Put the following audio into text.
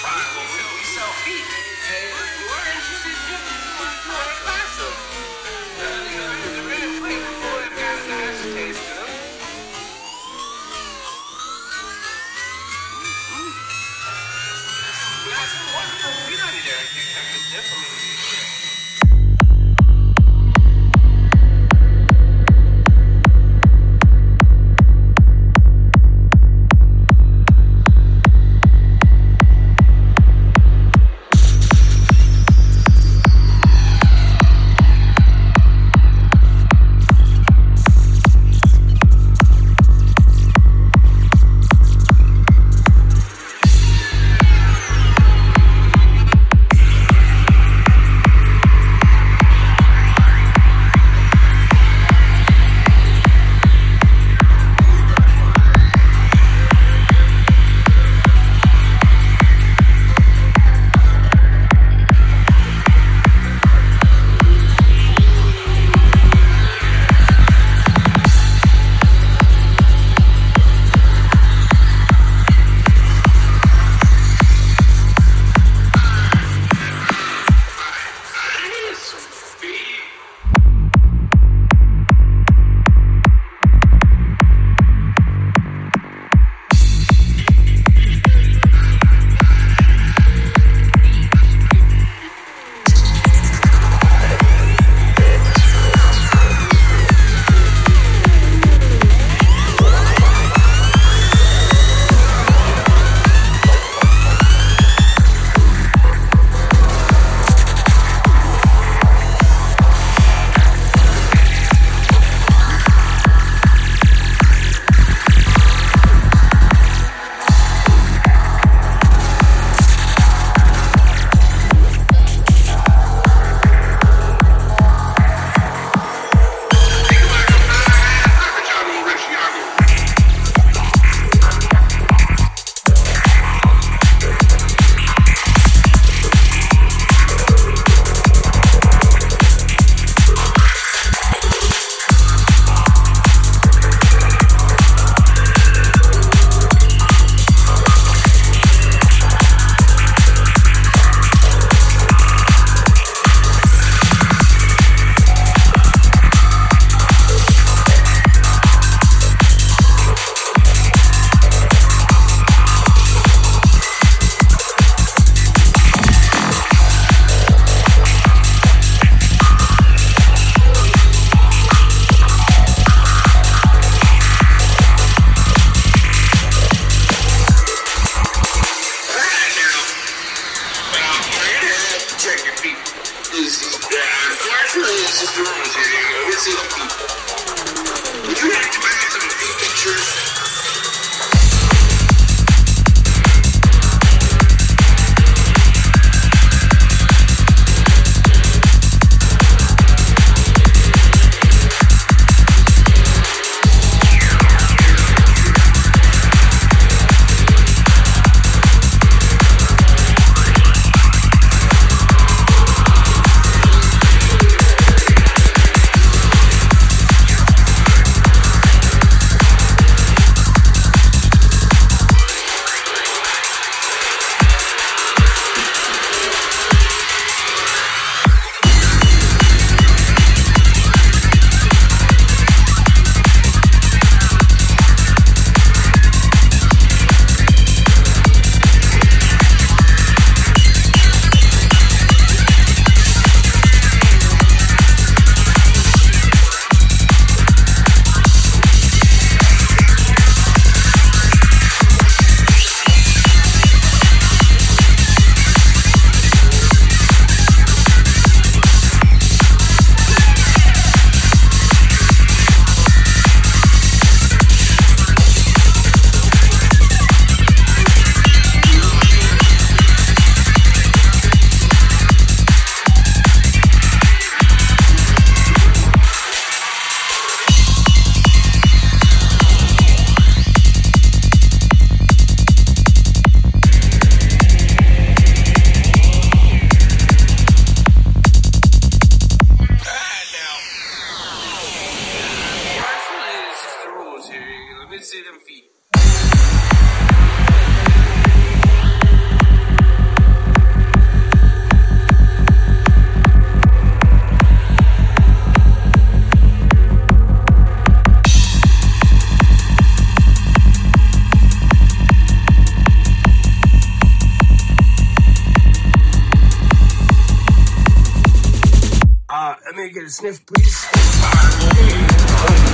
Fine. Well, we, we sell feet. We're interested in 我清早你怎么回答你这个人你 You have to- sniff, please?